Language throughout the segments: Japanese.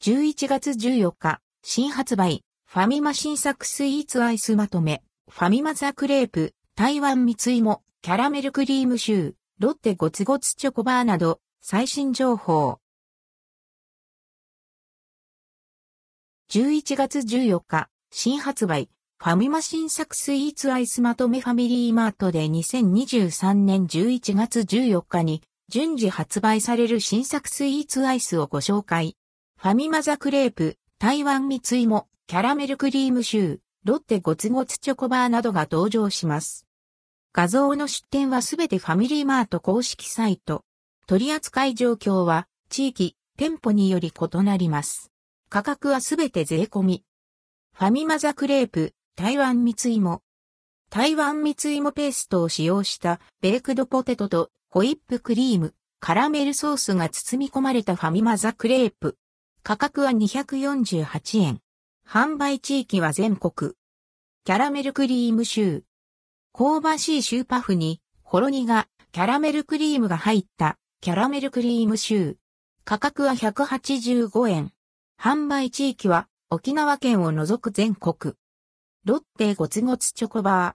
11月14日、新発売、ファミマ新作スイーツアイスまとめ、ファミマザクレープ、台湾蜜芋、キャラメルクリームシュー、ロッテゴツゴツチョコバーなど、最新情報。11月14日、新発売、ファミマ新作スイーツアイスまとめファミリーマートで2023年11月14日に順次発売される新作スイーツアイスをご紹介。ファミマザクレープ、台湾蜜芋、キャラメルクリームシュー、ロッテゴツゴツチョコバーなどが登場します。画像の出展はすべてファミリーマート公式サイト。取扱い状況は地域、店舗により異なります。価格はすべて税込み。ファミマザクレープ、台湾蜜芋。台湾蜜芋ペーストを使用したベークドポテトとホイップクリーム、カラメルソースが包み込まれたファミマザクレープ。価格は248円。販売地域は全国。キャラメルクリームシュー。香ばしいシューパフに、ほろ苦、キャラメルクリームが入ったキャラメルクリームシュー。価格は185円。販売地域は沖縄県を除く全国。ロッテゴツゴツチョコバー。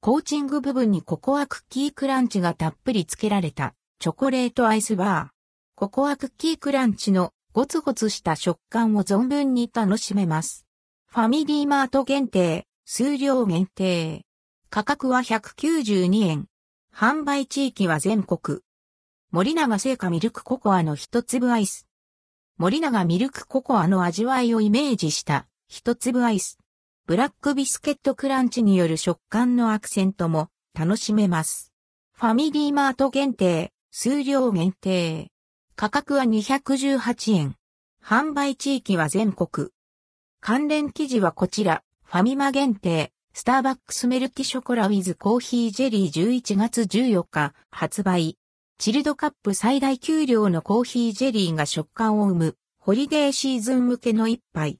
コーチング部分にココアクッキークランチがたっぷり付けられたチョコレートアイスバー。ココアクッキークランチのゴツゴツした食感を存分に楽しめます。ファミリーマート限定、数量限定。価格は192円。販売地域は全国。森永製菓ミルクココアの一粒アイス。森永ミルクココアの味わいをイメージした一粒アイス。ブラックビスケットクランチによる食感のアクセントも楽しめます。ファミリーマート限定、数量限定。価格は218円。販売地域は全国。関連記事はこちら、ファミマ限定、スターバックスメルティショコラウィズコーヒージェリー11月14日発売。チルドカップ最大給料のコーヒージェリーが食感を生む、ホリデーシーズン向けの一杯。